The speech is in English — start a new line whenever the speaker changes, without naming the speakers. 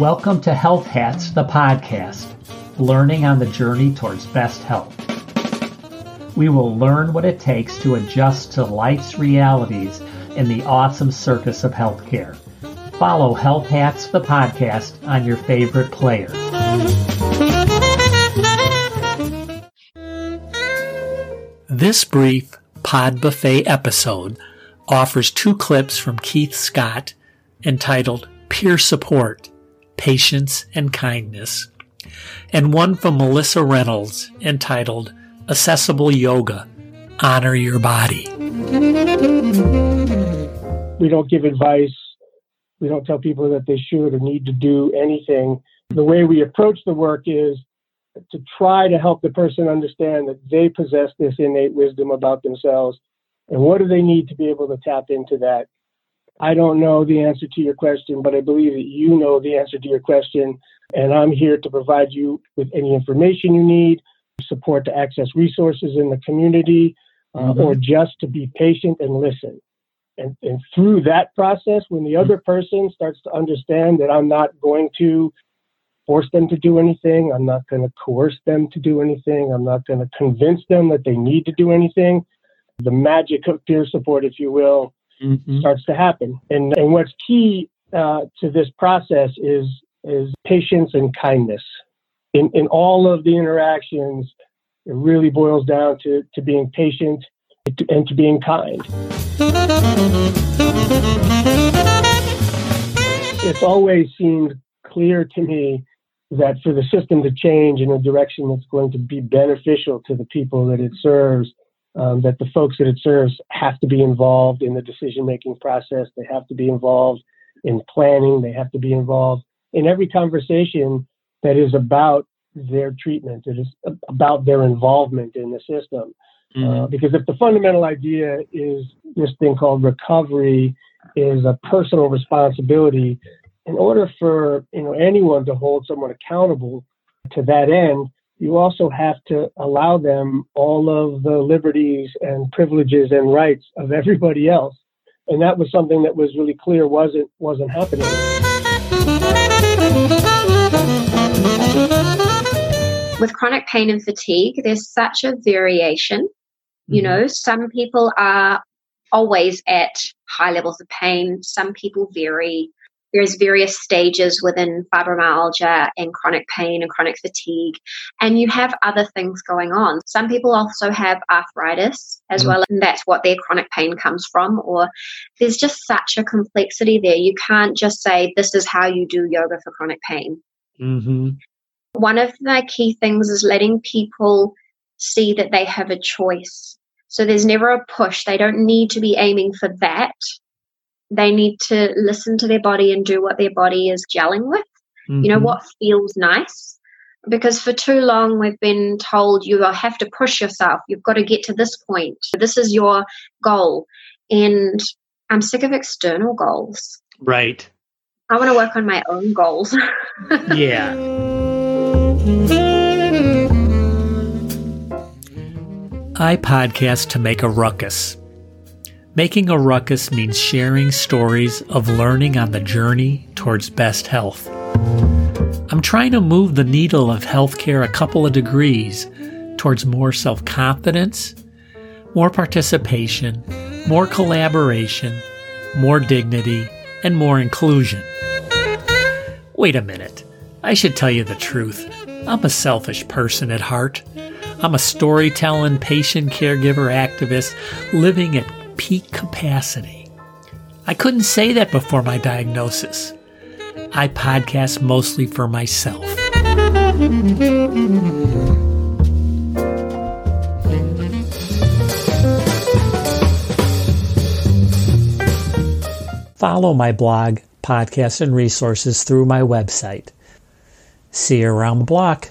Welcome to Health Hats, the podcast, learning on the journey towards best health. We will learn what it takes to adjust to life's realities in the awesome circus of healthcare. Follow Health Hats, the podcast, on your favorite player. This brief Pod Buffet episode offers two clips from Keith Scott entitled Peer Support Patience and Kindness, and one from Melissa Reynolds entitled Accessible Yoga Honor Your Body.
We don't give advice. We don't tell people that they should or need to do anything. The way we approach the work is to try to help the person understand that they possess this innate wisdom about themselves and what do they need to be able to tap into that I don't know the answer to your question, but I believe that you know the answer to your question. And I'm here to provide you with any information you need, support to access resources in the community, uh, mm-hmm. or just to be patient and listen. And, and through that process, when the other person starts to understand that I'm not going to force them to do anything, I'm not going to coerce them to do anything, I'm not going to convince them that they need to do anything, the magic of peer support, if you will, mm-hmm. starts to happen. And, and what's key uh, to this process is, is patience and kindness. In, in all of the interactions, it really boils down to, to being patient and to being kind. It's always seemed clear to me that for the system to change in a direction that's going to be beneficial to the people that it serves, um, that the folks that it serves have to be involved in the decision making process. They have to be involved in planning. They have to be involved in every conversation that is about their treatment. It is about their involvement in the system. Mm-hmm. Uh, because if the fundamental idea is this thing called recovery is a personal responsibility, in order for you know anyone to hold someone accountable to that end, you also have to allow them all of the liberties and privileges and rights of everybody else. And that was something that was really clear wasn't wasn't happening.
With chronic pain and fatigue, there's such a variation. You mm-hmm. know, some people are always at high levels of pain. Some people vary there's various stages within fibromyalgia and chronic pain and chronic fatigue and you have other things going on. Some people also have arthritis as mm. well and that's what their chronic pain comes from or there's just such a complexity there. You can't just say this is how you do yoga for chronic pain. Mm-hmm. one of the key things is letting people see that they have a choice. So there's never a push. They don't need to be aiming for that they need to listen to their body and do what their body is gelling with. Mm-hmm. You know, mm-hmm. what feels nice. Because for too long, we've been told you have to push yourself. You've got to get to this point. This is your goal. And I'm sick of external goals.
Right.
I want to work on my own goals.
yeah. I podcast to make a ruckus. Making a ruckus means sharing stories of learning on the journey towards best health. I'm trying to move the needle of healthcare a couple of degrees towards more self confidence, more participation, more collaboration, more dignity, and more inclusion. Wait a minute. I should tell you the truth. I'm a selfish person at heart. I'm a storytelling, patient caregiver activist living at peak capacity. I couldn't say that before my diagnosis. I podcast mostly for myself. Follow my blog, podcasts, and resources through my website. See you around the block.